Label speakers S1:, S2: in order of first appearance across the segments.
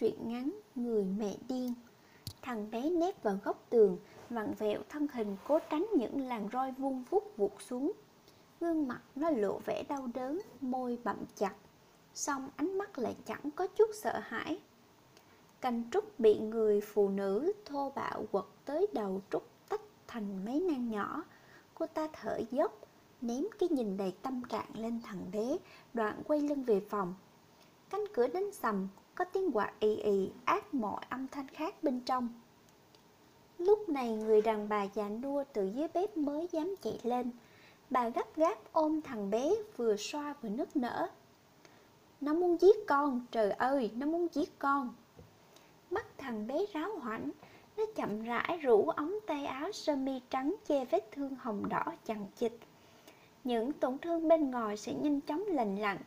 S1: truyện ngắn Người mẹ điên. Thằng bé nép vào góc tường, Vặn vẹo thân hình cố tránh những làn roi vung vút vụt xuống. Gương mặt nó lộ vẻ đau đớn, Môi bậm chặt Xong ánh mắt lại chẳng có chút sợ hãi. Cành trúc bị người phụ nữ thô bạo quật tới đầu trúc tách thành mấy nang nhỏ. Cô ta thở dốc, Ném cái nhìn đầy tâm trạng lên thằng bé, Đoạn quay lưng về phòng. Cánh cửa đánh sầm có tiếng quạt ì ì ác mọi âm thanh khác bên trong. Lúc này người đàn bà già nua từ dưới bếp mới dám chạy lên. Bà gấp gáp ôm thằng bé vừa xoa vừa nức nở. Nó muốn giết con, trời ơi, nó muốn giết con. Mắt thằng bé ráo hoảnh Nó chậm rãi rủ ống tay áo sơ mi trắng che vết thương hồng đỏ chằng chịt. Những tổn thương bên ngoài sẽ nhanh chóng lành lặn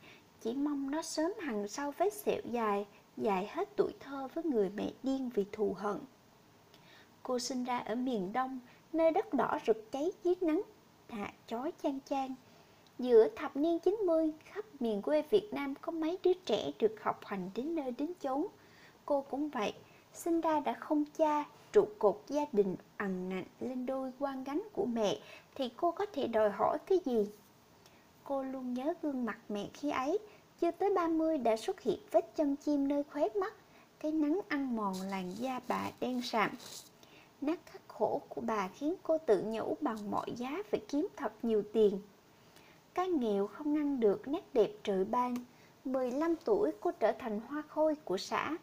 S1: Chỉ mong nó sớm hằng sau vết sẹo dài Dài hết tuổi thơ với người mẹ điên vì thù hận Cô sinh ra ở miền Đông, nơi đất đỏ rực cháy dưới nắng, hạ chói chang chang. Giữa thập niên 90, khắp miền quê Việt Nam có mấy đứa trẻ được học hành đến nơi đến chốn. Cô cũng vậy, sinh ra đã không cha, trụ cột gia đình ằn nặng lên đôi quan gánh của mẹ, thì cô có thể đòi hỏi cái gì? Cô luôn nhớ gương mặt mẹ khi ấy, chưa tới 30 đã xuất hiện vết chân chim nơi khóe mắt, cái nắng ăn mòn làn da bà đen sạm nát khắc khổ của bà khiến cô tự nhủ bằng mọi giá phải kiếm thật nhiều tiền. Cái nghèo không ngăn được nét đẹp trời ban. 15 tuổi cô trở thành hoa khôi của xã.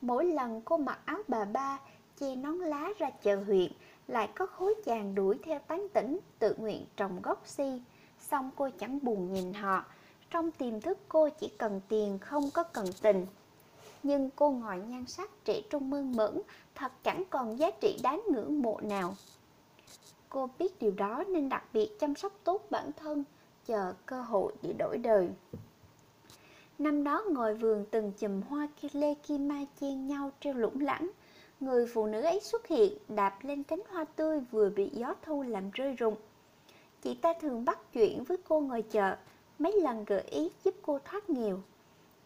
S1: Mỗi lần cô mặc áo bà ba, che nón lá ra chợ huyện, lại có khối chàng đuổi theo tán tỉnh, tự nguyện trồng gốc si. Xong cô chẳng buồn nhìn họ. Trong tiềm thức cô chỉ cần tiền, không có cần tình nhưng cô ngồi nhan sắc trẻ trung mơn mẫn thật chẳng còn giá trị đáng ngưỡng mộ nào. Cô biết điều đó nên đặc biệt chăm sóc tốt bản thân, chờ cơ hội để đổi đời. Năm đó ngồi vườn từng chùm hoa lê kim mai chen nhau treo lủng lẳng, người phụ nữ ấy xuất hiện đạp lên cánh hoa tươi vừa bị gió thu làm rơi rụng. Chị ta thường bắt chuyện với cô ngồi chợ, mấy lần gợi ý giúp cô thoát nghèo.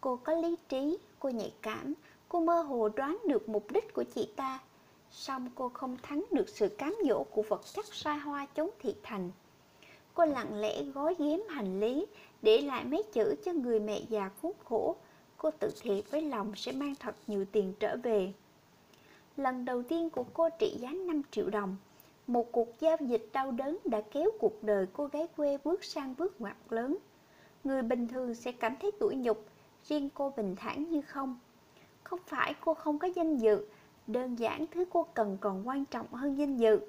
S1: Cô có lý trí, cô nhạy cảm, cô mơ hồ đoán được mục đích của chị ta. Xong cô không thắng được sự cám dỗ của vật chất xa hoa chống thị thành. Cô lặng lẽ gói ghém hành lý, để lại mấy chữ cho người mẹ già khốn khổ. Cô tự thề với lòng sẽ mang thật nhiều tiền trở về. Lần đầu tiên của cô trị giá 5 triệu đồng. Một cuộc giao dịch đau đớn đã kéo cuộc đời cô gái quê bước sang bước ngoặt lớn. Người bình thường sẽ cảm thấy tủi nhục, riêng cô bình thản như không. Không phải cô không có danh dự, đơn giản thứ cô cần còn quan trọng hơn danh dự.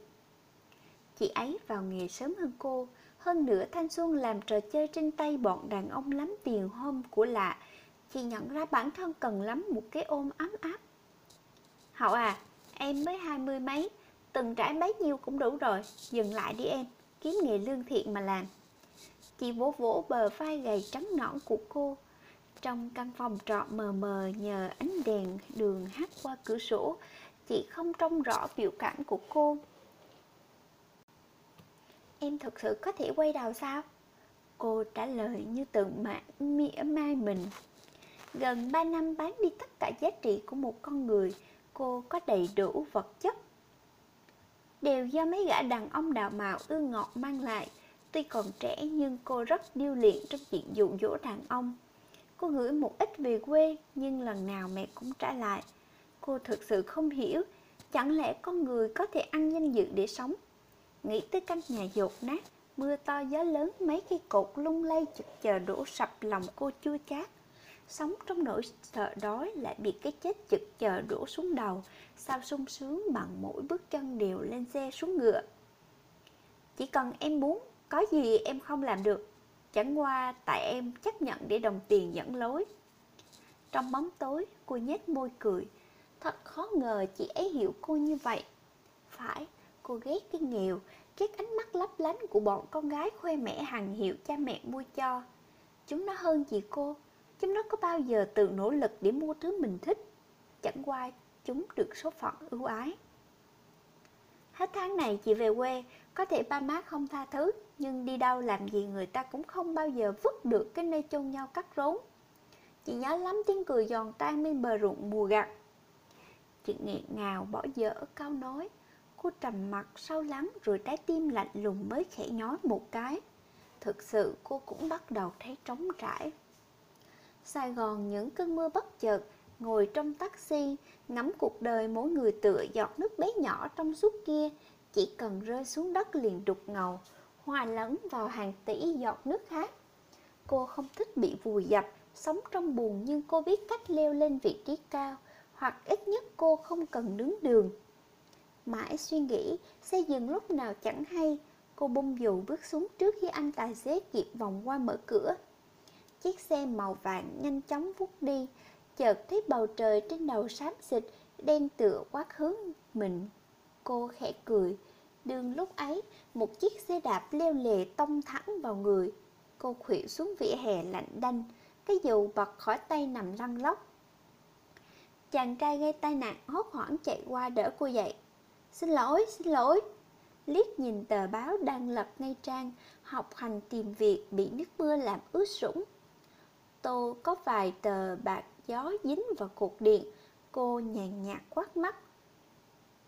S1: Chị ấy vào nghề sớm hơn cô, hơn nữa thanh xuân làm trò chơi trên tay bọn đàn ông lắm tiền hôm của lạ. Chị nhận ra bản thân cần lắm một cái ôm ấm áp. Hậu à, em mới hai mươi mấy, từng trải bấy nhiêu cũng đủ rồi, dừng lại đi em, kiếm nghề lương thiện mà làm. Chị vỗ vỗ bờ vai gầy trắng nõn của cô, trong căn phòng trọ mờ mờ nhờ ánh đèn đường hắt qua cửa sổ, chị không trông rõ biểu cảm của cô. Em thực sự có thể quay đầu sao? Cô trả lời như tự mãn mỉa mai mình. Gần 3 năm bán đi tất cả giá trị của một con người, cô có đầy đủ vật chất. Đều do mấy gã đàn ông đạo mạo ưa ngọt mang lại. Tuy còn trẻ nhưng cô rất điêu luyện trong chuyện dụ dỗ đàn ông. Cô gửi một ít về quê nhưng lần nào mẹ cũng trả lại. Cô thực sự không hiểu, chẳng lẽ con người có thể ăn danh dự để sống? Nghĩ tới căn nhà dột nát, mưa to gió lớn, mấy cây cột lung lay chực chờ đổ sập lòng cô chua chát. Sống trong nỗi sợ đói lại bị cái chết chực chờ đổ xuống đầu, sao sung sướng bằng mỗi bước chân đều lên xe xuống ngựa. Chỉ cần em muốn, có gì em không làm được. Chẳng qua tại em chấp nhận để đồng tiền dẫn lối. Trong bóng tối cô nhếch môi cười. Thật khó ngờ chị ấy hiểu cô như vậy. Phải, cô ghét cái nghèo Ghét ánh mắt lấp lánh của bọn con gái khoe mẽ hàng hiệu cha mẹ mua cho. Chúng nó hơn gì cô. Chúng nó có bao giờ tự nỗ lực để mua thứ mình thích? Chẳng qua chúng được số phận ưu ái. Hết tháng này chị về quê Có thể ba má không tha thứ. Nhưng đi đâu làm gì người ta cũng không bao giờ vứt được Cái nơi chôn nhau cắt rốn. Chị nhớ lắm tiếng cười giòn tan bên bờ ruộng mùa gặt. Chị nghẹn ngào bỏ dở câu nói, Cô trầm mặt sâu lắng rồi trái tim lạnh lùng mới khẽ nhói một cái. Thực sự cô cũng bắt đầu thấy trống trải. Sài Gòn những cơn mưa bất chợt, Ngồi trong taxi, Ngắm cuộc đời mỗi người tựa giọt nước bé nhỏ trong suốt kia, Chỉ cần rơi xuống đất liền đục ngầu. Hòa lẫn vào hàng tỷ giọt nước khác. Cô không thích bị vùi dập, Sống trong buồn nhưng cô biết cách leo lên vị trí cao, Hoặc ít nhất cô không cần đứng đường. Mãi suy nghĩ Xe dừng lúc nào chẳng hay, Cô bung dù bước xuống trước khi anh tài xế kịp vòng qua mở cửa. Chiếc xe màu vàng nhanh chóng vút đi, Chợt thấy bầu trời trên đầu xám xịt, Đen tựa quát hướng mình. Cô khẽ cười Đường lúc ấy Một chiếc xe đạp leo lề tông thẳng vào người. Cô khuỵu xuống vỉa hè lạnh đanh Cái dù bật khỏi tay nằm lăn lóc. Chàng trai gây tai nạn hốt hoảng chạy qua đỡ cô dậy. Xin lỗi, xin lỗi. Liếc nhìn tờ báo đang lật ngay trang Học hành tìm việc bị nước mưa làm ướt sũng. Tô có vài tờ bạc gió dính vào cột điện Cô nhàn nhạt quát mắt.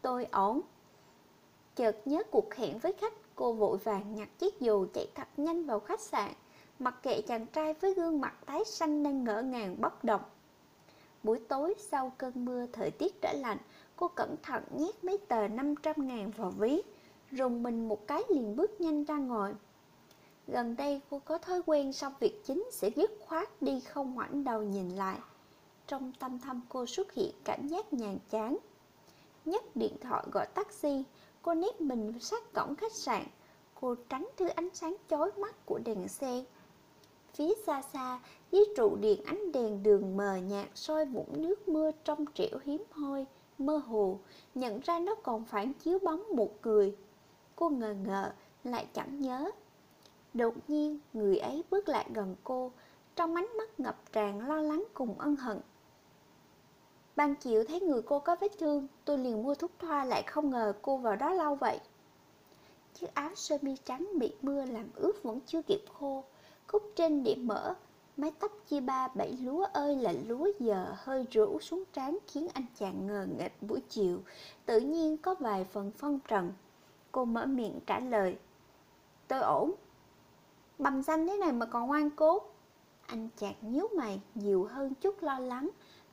S1: Tôi ổn. Chợt nhớ cuộc hẹn với khách, Cô vội vàng nhặt chiếc dù chạy thật nhanh vào khách sạn, Mặc kệ chàng trai với gương mặt tái xanh đang ngỡ ngàng bất động Buổi tối sau cơn mưa, thời tiết trở lạnh, Cô cẩn thận nhét mấy tờ 500 ngàn vào ví, Rùng mình một cái liền bước nhanh ra ngoài. Gần đây cô có thói quen xong việc chính sẽ dứt khoát đi không ngoảnh đầu nhìn lại. Trong tâm thâm cô xuất hiện cảm giác nhàn chán. Nhấc điện thoại gọi taxi Cô nép mình sát cổng khách sạn Cô tránh thứ ánh sáng chói mắt của đèn xe Phía xa xa, dưới trụ điện ánh đèn đường mờ nhạt soi vũng nước mưa trong trẻo hiếm hoi, mơ hồ, nhận ra nó còn phản chiếu bóng một người. Cô ngờ ngợ, lại chẳng nhớ. Đột nhiên, người ấy bước lại gần cô, trong ánh mắt ngập tràn lo lắng cùng ân hận. Ban chiều thấy người cô có vết thương, tôi liền mua thuốc thoa lại không ngờ cô vào đó lâu vậy. Chiếc áo sơ mi trắng bị mưa làm ướt vẫn chưa kịp khô, Cúc trên điểm mở Mái tóc chia ba bảy lúa ơi là lúa giờ hơi rũ xuống trán khiến anh chàng ngờ nghệch buổi chiều, tự nhiên có vài phần phân trần. Cô mở miệng trả lời, tôi ổn. Bầm xanh thế này mà còn ngoan cố. Anh chàng nhíu mày nhiều hơn chút lo lắng,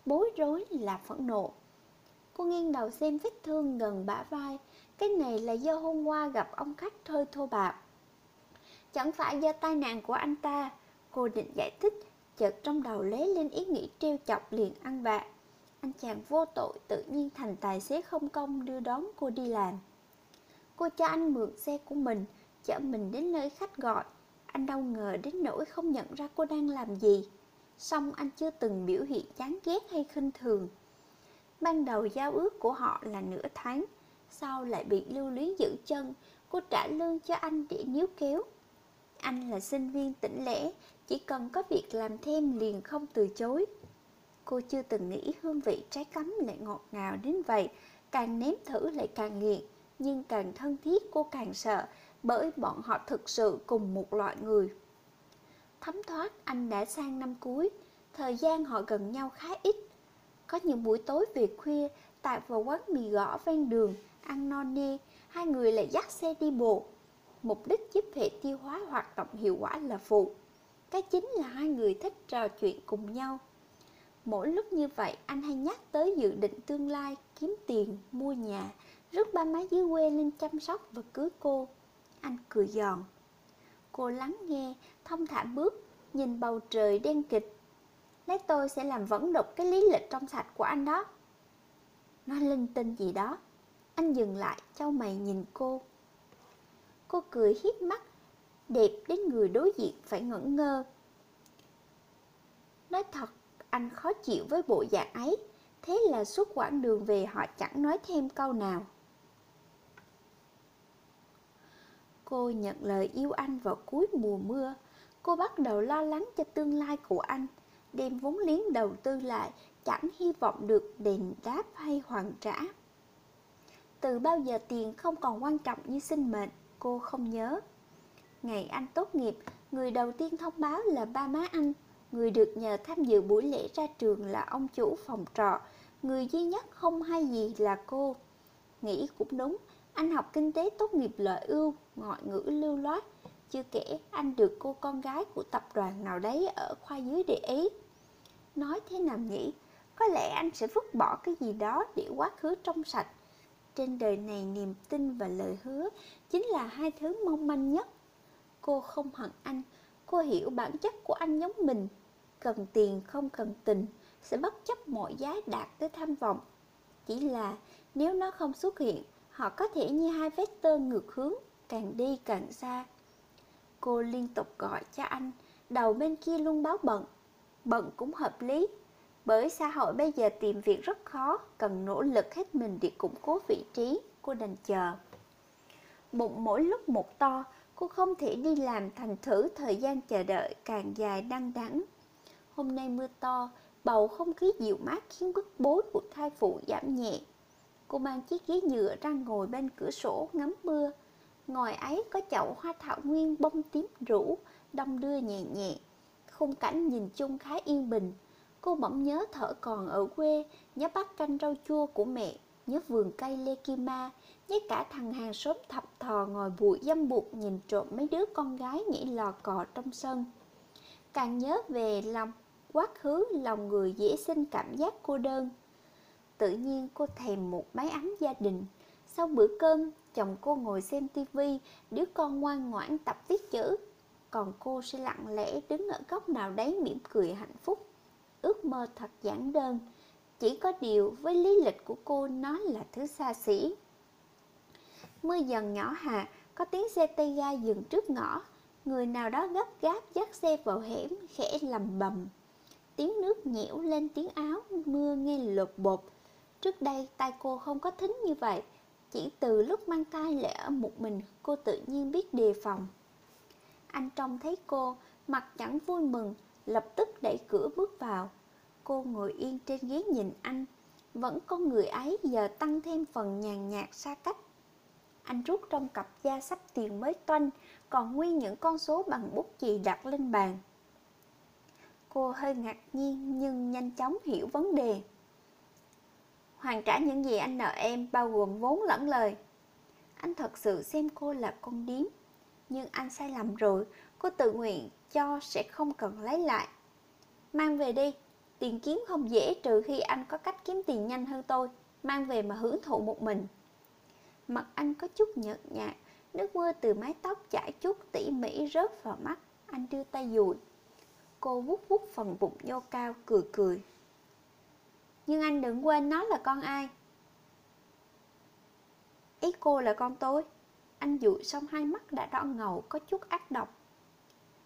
S1: bối rối là phẫn nộ. Cô nghiêng đầu xem vết thương gần bả vai, cái này là do hôm qua gặp ông khách thơi thô bạo. Chẳng phải do tai nạn của anh ta. Cô định giải thích Chợt trong đầu lấy lên ý nghĩ trêu chọc liền ăn vạ Anh chàng vô tội tự nhiên thành tài xế không công đưa đón cô đi làm. Cô cho anh mượn xe của mình Chở mình đến nơi khách gọi. Anh đâu ngờ đến nỗi không nhận ra cô đang làm gì. Xong anh chưa từng biểu hiện chán ghét hay khinh thường Ban đầu giao ước của họ là nửa tháng Sau lại bị lưu luyến giữ chân Cô trả lương cho anh để níu kéo anh là sinh viên tỉnh lẻ, chỉ cần có việc làm thêm liền không từ chối. Cô chưa từng nghĩ hương vị trái cấm lại ngọt ngào đến vậy, càng nếm thử lại càng nghiện, nhưng càng thân thiết cô càng sợ, bởi bọn họ thực sự cùng một loại người. Thấm thoát anh đã sang năm cuối, thời gian họ gần nhau khá ít. Có những buổi tối về khuya, tạt vào quán mì gõ ven đường, ăn non nê, hai người lại dắt xe đi bộ, Mục đích giúp hệ tiêu hóa hoạt động hiệu quả là phụ. Cái chính là hai người thích trò chuyện cùng nhau. Mỗi lúc như vậy anh hay nhắc tới dự định tương lai Kiếm tiền, mua nhà Rước ba má dưới quê lên chăm sóc và cưới cô. Anh cười giòn. Cô lắng nghe, thông thả bước Nhìn bầu trời đen kịch. Lấy tôi sẽ làm vẫn đục cái lý lịch trong sạch của anh đó. Nói linh tinh gì đó. Anh dừng lại, châu mày nhìn cô. Cô cười hiếp mắt Đẹp đến người đối diện phải ngẩn ngơ. Nói thật Anh khó chịu với bộ dạng ấy Thế là suốt quãng đường về họ chẳng nói thêm câu nào. Cô nhận lời yêu anh vào cuối mùa mưa. Cô bắt đầu lo lắng cho tương lai của anh Đem vốn liếng đầu tư lại Chẳng hy vọng được đền đáp hay hoàn trả. Từ bao giờ tiền không còn quan trọng như sinh mệnh cô không nhớ. Ngày anh tốt nghiệp, người đầu tiên thông báo là ba má anh. Người được nhờ tham dự buổi lễ ra trường là ông chủ phòng trọ, người duy nhất không hay gì là cô. Nghĩ cũng đúng, anh học kinh tế tốt nghiệp lợi ưu, ngoại ngữ lưu loát. Chưa kể anh được cô con gái của tập đoàn nào đấy ở khoa dưới để ý. Nói thế nào nhỉ? Có lẽ anh sẽ vứt bỏ cái gì đó để quá khứ trong sạch. Trên đời này niềm tin và lời hứa chính là hai thứ mong manh nhất. Cô không hận anh, cô hiểu bản chất của anh giống mình. Cần tiền không cần tình, sẽ bất chấp mọi giá đạt tới tham vọng. Chỉ là nếu nó không xuất hiện, họ có thể như hai vết tơ ngược hướng, càng đi càng xa. Cô liên tục gọi cho anh, đầu bên kia luôn báo bận. Bận cũng hợp lý, bởi xã hội bây giờ tìm việc rất khó, cần nỗ lực hết mình để củng cố vị trí, cô đành chờ. Bụng mỗi lúc một to, cô không thể đi làm thành thử thời gian chờ đợi càng dài đăng đắng Hôm nay mưa to, bầu không khí dịu mát khiến bức bối của thai phụ giảm nhẹ. Cô mang chiếc ghế nhựa ra ngồi bên cửa sổ ngắm mưa. Ngồi ấy có chậu hoa thảo nguyên bông tím rũ, đong đưa nhẹ nhẹ. Khung cảnh nhìn chung khá yên bình. Cô bỗng nhớ thở còn ở quê, nhớ bát canh rau chua của mẹ, nhớ vườn cây lê kim ma, nhớ cả thằng hàng xóm thập thò ngồi bụi dâm buộc nhìn trộm mấy đứa con gái nhảy lò cò trong sân. Càng nhớ về lòng quá khứ lòng người dễ sinh cảm giác cô đơn. Tự nhiên cô thèm một mái ấm gia đình. Sau bữa cơm, chồng cô ngồi xem tivi, đứa con ngoan ngoãn tập viết chữ. Còn cô sẽ lặng lẽ đứng ở góc nào đấy mỉm cười hạnh phúc. Ước mơ thật giản đơn. Chỉ có điều với lý lịch của cô nó là thứ xa xỉ. Mưa dần nhỏ hà, có tiếng xe tay ga dừng trước ngõ. Người nào đó gấp gáp dắt xe vào hẻm, khẽ lầm bầm tiếng nước nhẽo lên tiếng áo mưa nghe lột bột. Trước đây tay cô không có thính như vậy, chỉ từ lúc mang tay lệ ở một mình cô tự nhiên biết đề phòng. Anh trông thấy cô, mặt chẳng vui mừng, lập tức đẩy cửa bước vào. Cô ngồi yên trên ghế nhìn anh, vẫn có người ấy giờ tăng thêm phần nhàn nhạt xa cách. Anh rút trong cặp da sắp tiền mới toanh, còn nguyên những con số bằng bút chì đặt lên bàn. Cô hơi ngạc nhiên nhưng nhanh chóng hiểu vấn đề. Hoàn trả những gì anh nợ em bao gồm vốn lẫn lời. Anh thật sự xem cô là con điếm. Nhưng anh sai lầm rồi, cô tự nguyện cho sẽ không cần lấy lại. Mang về đi, tiền kiếm không dễ trừ khi anh có cách kiếm tiền nhanh hơn tôi. Mang về mà hưởng thụ một mình. Mặt anh có chút nhợt nhạt, nước mưa từ mái tóc chảy chút tỉ mỉ rớt vào mắt. Anh đưa tay dụi. Cô vút vút phần bụng nhô cao cười cười nhưng anh đừng quên nó là con ai. Ý cô là con tôi. Anh dụi xong hai mắt đã đỏ ngầu, có chút ác độc.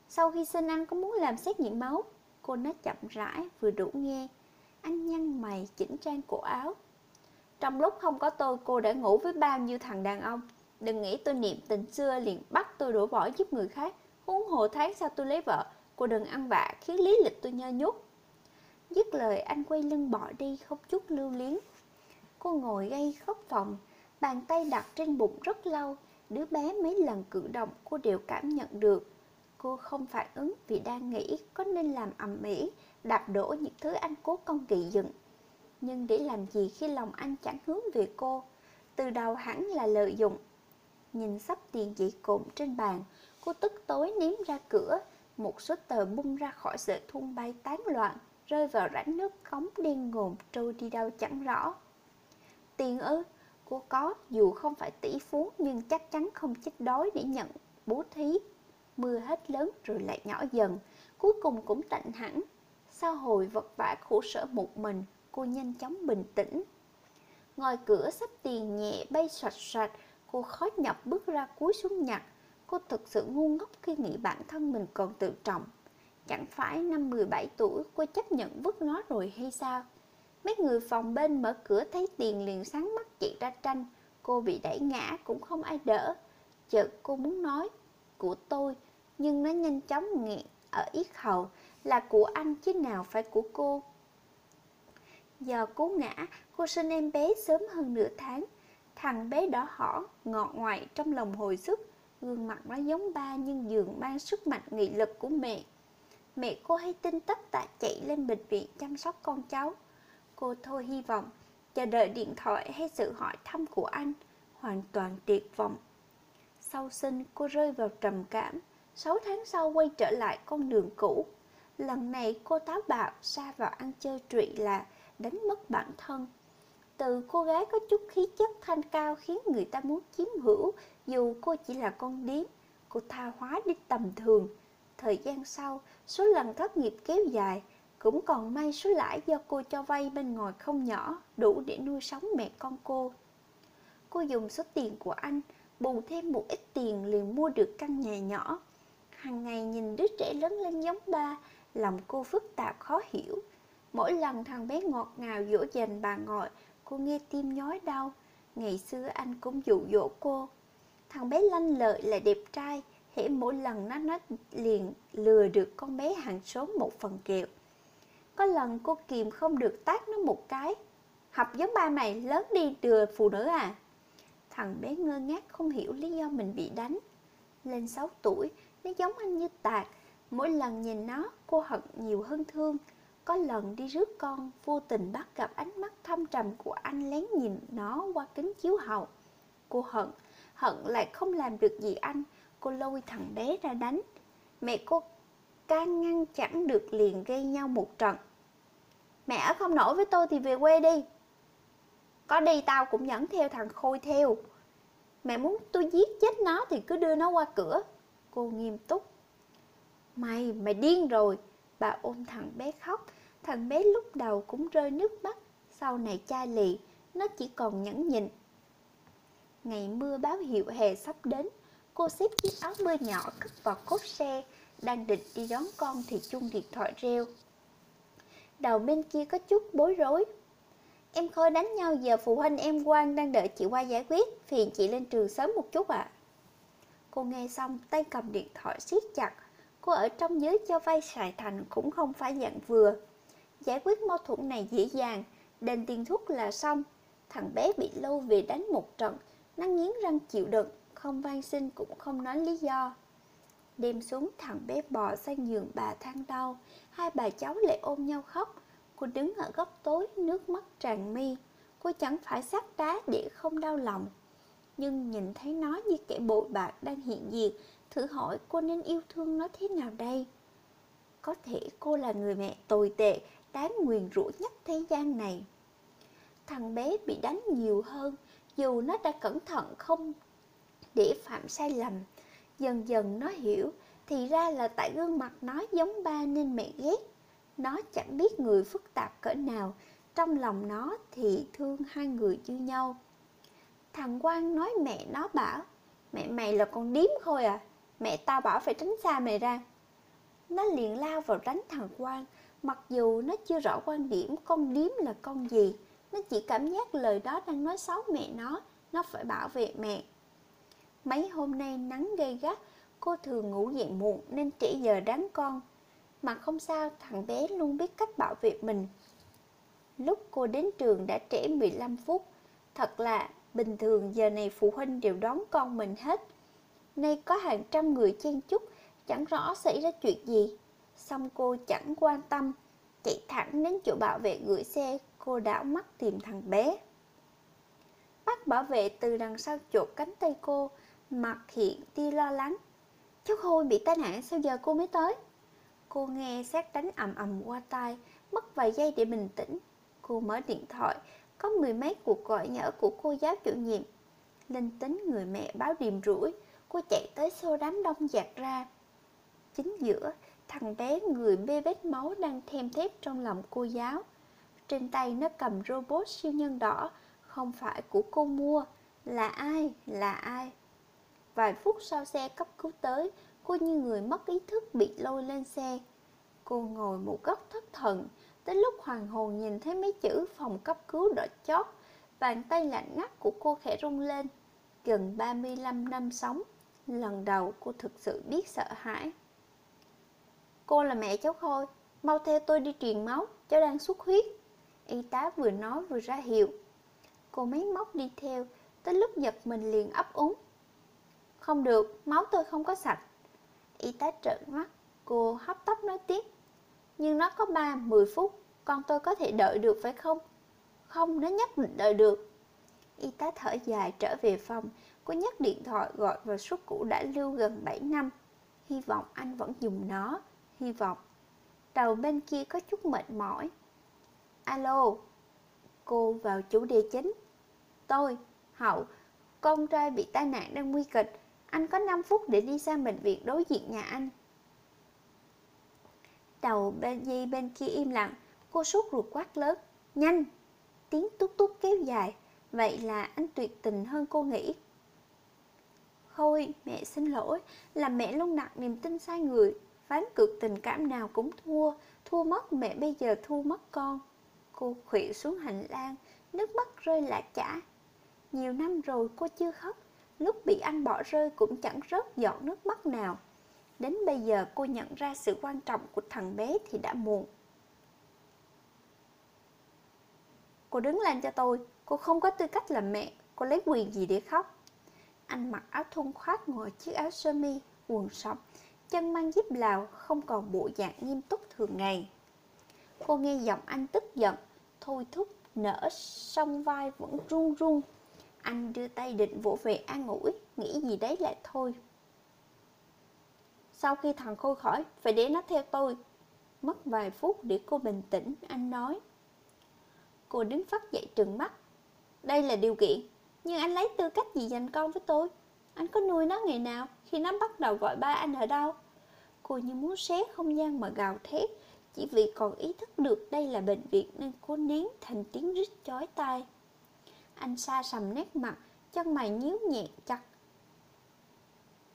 S1: Sau khi sinh anh có muốn làm xét nghiệm máu, Cô nói chậm rãi, vừa đủ nghe. Anh nhăn mày chỉnh trang cổ áo. Trong lúc không có tôi, cô đã ngủ với bao nhiêu thằng đàn ông. Đừng nghĩ tôi niệm tình xưa liền bắt tôi đổ bỏ giúp người khác. Huống hồ tháng sau tôi lấy vợ, Cô đừng ăn vạ, khiến lý lịch tôi nhơ nhút. Dứt lời anh quay lưng bỏ đi không chút lưu luyến. Cô ngồi gây khóc phòng Bàn tay đặt trên bụng rất lâu. Đứa bé mấy lần cử động cô đều cảm nhận được. Cô không phản ứng vì đang nghĩ có nên làm ầm ĩ Đạp đổ những thứ anh cố công kỳ dựng. Nhưng để làm gì khi lòng anh chẳng hướng về cô? Từ đầu hẳn là lợi dụng. Nhìn sắp tiền dị cộm trên bàn Cô tức tối ném ra cửa. Một số tờ bung ra khỏi sợi thun bay tán loạn, rơi vào rãnh nước cống đen ngòm trôi đi đâu chẳng rõ. Tiền ư, cô có, dù không phải tỷ phú nhưng chắc chắn không chết đói để nhận bố thí. Mưa hết lớn rồi lại nhỏ dần, cuối cùng cũng tạnh hẳn. Sau hồi vật vả khổ sở một mình, cô nhanh chóng bình tĩnh. Ngoài cửa sắp tiền nhẹ bay soạt soạt, cô khó nhọc bước ra cúi xuống nhặt, Cô thực sự ngu ngốc khi nghĩ bản thân mình còn tự trọng Chẳng phải năm 17 tuổi cô chấp nhận vứt nó rồi hay sao? Mấy người phòng bên mở cửa thấy tiền liền sáng mắt chị ra tranh. Cô bị đẩy ngã cũng không ai đỡ. Chợt cô muốn nói, Của tôi, Nhưng nó nhanh chóng nghẹn ở yết hầu. Là của anh chứ nào phải của cô? Giờ cố ngã, Cô sinh em bé sớm hơn nửa tháng. Thằng bé đỏ hỏ Ngọt ngoại trong lòng hồi sức. Gương mặt nó giống ba nhưng dường mang sức mạnh nghị lực của mẹ. Mẹ cô hay tin tất tả chạy lên bệnh viện chăm sóc con cháu. Cô thôi hy vọng, chờ đợi điện thoại hay sự hỏi thăm của anh, hoàn toàn tuyệt vọng. Sau sinh, cô rơi vào trầm cảm. Sáu tháng sau quay trở lại con đường cũ. Lần này cô táo bạo xa vào ăn chơi trụy là đánh mất bản thân. Từ cô gái có chút khí chất thanh cao khiến người ta muốn chiếm hữu dù cô chỉ là con điếm. Cô tha hóa đi tầm thường. Thời gian sau, số lần thất nghiệp kéo dài, cũng còn may số lãi do cô cho vay bên ngoài không nhỏ, đủ để nuôi sống mẹ con cô. Cô dùng số tiền của anh, bù thêm một ít tiền liền mua được căn nhà nhỏ. Hàng ngày nhìn đứa trẻ lớn lên giống ba, lòng cô phức tạp khó hiểu. Mỗi lần thằng bé ngọt ngào dỗ dành bà ngồi, cô nghe tim nhói đau. Ngày xưa anh cũng dụ dỗ cô. Thằng bé lanh lợi là đẹp trai, hễ mỗi lần nó nó liền lừa được con bé hàng số một phần kẹo. Có lần cô kìm không được tát nó một cái. Học giống ba mày lớn đi đưa phụ nữ à? Thằng bé ngơ ngác không hiểu lý do mình bị đánh. Lên 6 tuổi, nó giống anh như tạc. Mỗi lần nhìn nó, cô hận nhiều hơn thương. Có lần đi rước con, vô tình bắt gặp ánh mắt thâm trầm của anh lén nhìn nó qua kính chiếu hậu. Cô hận, hận lại không làm được gì anh. Cô lôi thằng bé ra đánh. Mẹ cô can ngăn chẳng được liền gây nhau một trận. Mẹ ở không nổi với tôi thì về quê đi. Có đi tao cũng dẫn theo thằng Khôi theo. Mẹ muốn tôi giết chết nó thì cứ đưa nó qua cửa. Cô nghiêm túc. Mày, mày điên rồi. Bà ôm thằng bé khóc. Thằng bé lúc đầu cũng rơi nước mắt. Sau này chai lì, nó chỉ còn nhẫn nhịn. Ngày mưa báo hiệu hè sắp đến. Cô xếp chiếc áo mưa nhỏ cất vào cốp xe. Đang định đi đón con thì chung điện thoại reo. Đầu bên kia có chút bối rối. Em Khôi đánh nhau giờ phụ huynh em Quang đang đợi chị qua giải quyết. Phiền chị lên trường sớm một chút ạ. À. Cô nghe xong tay cầm điện thoại siết chặt. Cô ở trong giới cho vay xài thành cũng không phải dạng vừa. Giải quyết mâu thuẫn này dễ dàng, đền tiền thuốc là xong. Thằng bé bị lâu về đánh một trận, nó nghiến răng chịu đựng, không van xin cũng không nói lý do. Đêm xuống thằng bé bò sang giường bà than đau, hai bà cháu lại ôm nhau khóc. Cô đứng ở góc tối, nước mắt tràn mi. Cô chẳng phải sát đá để không đau lòng. Nhưng nhìn thấy nó như kẻ bội bạc đang hiện diện, thử hỏi cô nên yêu thương nó thế nào đây? Có thể cô là người mẹ tồi tệ, đáng nguyền rủa nhất thế gian này. Thằng bé bị đánh nhiều hơn, dù nó đã cẩn thận không để phạm sai lầm. Dần dần nó hiểu, thì ra là tại gương mặt nó giống ba nên mẹ ghét. Nó chẳng biết người phức tạp cỡ nào, trong lòng nó thì thương hai người như nhau. Thằng Quang nói mẹ nó bảo, mẹ mày là con điếm thôi à, mẹ tao bảo phải tránh xa mày ra. Nó liền lao vào đánh thằng Quang, mặc dù nó chưa rõ quan điểm con điếm là con gì, nó chỉ cảm giác lời đó đang nói xấu mẹ nó, nó phải bảo vệ mẹ. Mấy hôm nay nắng gay gắt, cô thường ngủ dậy muộn nên trễ giờ đáng con. Mà không sao, thằng bé luôn biết cách bảo vệ mình. Lúc cô đến trường đã trễ 15 phút, thật là bình thường giờ này phụ huynh đều đón con mình hết. Nay có hàng trăm người chen chúc, chẳng rõ xảy ra chuyện gì. Xong cô chẳng quan tâm, chạy thẳng đến chỗ bảo vệ gửi xe, cô đảo mắt tìm thằng bé. Bác bảo vệ từ đằng sau chột cánh tay cô, mặt hiện tia lo lắng. Cháu Khôi bị tai nạn sao giờ cô mới tới? Cô nghe xét đánh ầm ầm qua tai, mất vài giây để bình tĩnh. Cô mở điện thoại, có mười mấy cuộc gọi nhỡ của cô giáo chủ nhiệm. Linh tính người mẹ báo điềm rủi, cô chạy tới xô đám đông dạt ra. Chính giữa, thằng bé người bê vết máu đang thêm thép trong lòng cô giáo. Trên tay nó cầm robot siêu nhân đỏ, không phải của cô mua. Là ai? Là ai? Vài phút sau xe cấp cứu tới, cô như người mất ý thức bị lôi lên xe. Cô ngồi một góc thất thần, tới lúc hoàng hồn nhìn thấy mấy chữ phòng cấp cứu đỏ chót, bàn tay lạnh ngắt của cô khẽ rung lên. Gần 35 năm sống, lần đầu cô thực sự biết sợ hãi. Cô là mẹ cháu Khôi, mau theo tôi đi truyền máu, cháu đang xuất huyết. Y tá vừa nói vừa ra hiệu. Cô máy móc đi theo, tới lúc giật mình liền ấp úng. Không được, máu tôi không có sạch. Y tá trợn mắt. Cô hấp tấp nói tiếp Nhưng nó có 3-10 phút Con tôi có thể đợi được phải không? Không, nó nhất định đợi được Y tá thở dài trở về phòng Cô nhấc điện thoại gọi vào số cũ đã lưu gần 7 năm Hy vọng anh vẫn dùng nó Hy vọng Đầu bên kia có chút mệt mỏi Alo Cô vào chủ đề chính Tôi, Hậu Con trai bị tai nạn đang nguy kịch anh có 5 phút để đi sang bệnh viện đối diện nhà anh. Đầu bên dây bên kia im lặng Cô sốt ruột quát lớn Nhanh! Tiếng tút tút kéo dài Vậy là anh tuyệt tình hơn cô nghĩ. Khôi, mẹ xin lỗi Là mẹ luôn đặt niềm tin sai người Phán cực tình cảm nào cũng thua Thua mất mẹ bây giờ thua mất con. Cô khuỵu xuống hành lang Nước mắt rơi lạ chả. Nhiều năm rồi cô chưa khóc Lúc bị anh bỏ rơi cũng chẳng rớt giọt nước mắt nào. Đến bây giờ cô nhận ra sự quan trọng của thằng bé thì đã muộn. Cô đứng lên cho tôi. Cô không có tư cách làm mẹ. Cô lấy quyền gì để khóc? Anh mặc áo thun khoác ngồi chiếc áo sơ mi, Quần sọc, Chân mang díp lào, Không còn bộ dạng nghiêm túc thường ngày. Cô nghe giọng anh tức giận. Thôi thúc, nở song vai vẫn run run. Anh đưa tay định vỗ về an ủi, Nghĩ gì đấy lại thôi. Sau khi thằng Khôi khỏi, Phải để nó theo tôi. Mất vài phút để cô bình tĩnh, Anh nói. Cô đứng phát dậy trừng mắt. Đây là điều kiện, Nhưng anh lấy tư cách gì dành con với tôi? Anh có nuôi nó ngày nào Khi nó bắt đầu gọi ba anh ở đâu? Cô như muốn xé không gian mà gào thét, Chỉ vì còn ý thức được đây là bệnh viện Nên cô nén thành tiếng rít chói tai. Anh xa sầm nét mặt, Chân mày nhíu nhẹ chặt.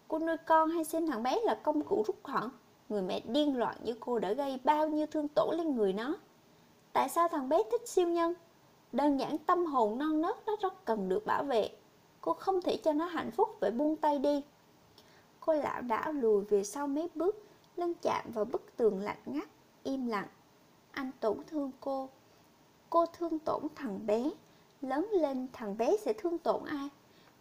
S1: Cô nuôi con hay xem thằng bé là công cụ rút gọn Người mẹ điên loạn như cô đã gây bao nhiêu thương tổn lên người nó? Tại sao thằng bé thích siêu nhân? Đơn giản tâm hồn non nớt nó rất cần được bảo vệ. Cô không thể cho nó hạnh phúc phải buông tay đi. Cô lão đảo lùi về sau mấy bước, Lưng chạm vào bức tường lạnh ngắt, Im lặng. Anh tổn thương cô. Cô thương tổn thằng bé. Lớn lên thằng bé sẽ thương tổn ai?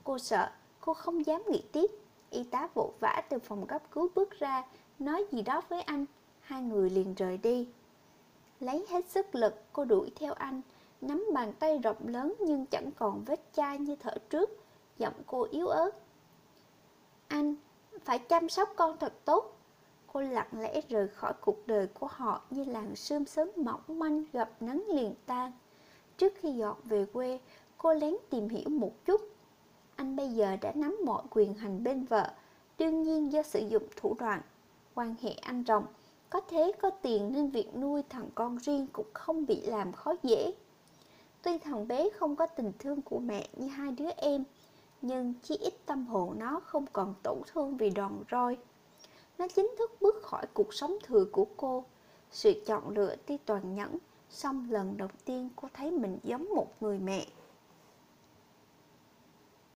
S1: Cô sợ, Cô không dám nghĩ tiếp. Y tá vội vã từ phòng cấp cứu bước ra, Nói gì đó với anh. Hai người liền rời đi. Lấy hết sức lực, cô đuổi theo anh. Nắm bàn tay rộng lớn nhưng chẳng còn vết chai như thở trước. Giọng cô yếu ớt. Anh, phải chăm sóc con thật tốt. Cô lặng lẽ rời khỏi cuộc đời của họ như làn sương sớm mỏng manh gặp nắng liền tan. Trước khi dọn về quê, cô lén tìm hiểu một chút. Anh bây giờ đã nắm mọi quyền hành bên vợ Đương nhiên do sử dụng thủ đoạn. Quan hệ anh rồng có thế có tiền nên việc nuôi thằng con riêng cũng không bị làm khó dễ. Tuy thằng bé không có tình thương của mẹ như hai đứa em Nhưng chỉ ít tâm hồn nó không còn tổn thương vì đòn roi. Nó chính thức bước khỏi cuộc sống thừa của cô. Sự chọn lựa tuy toàn nhẫn Xong lần đầu tiên cô thấy mình giống một người mẹ.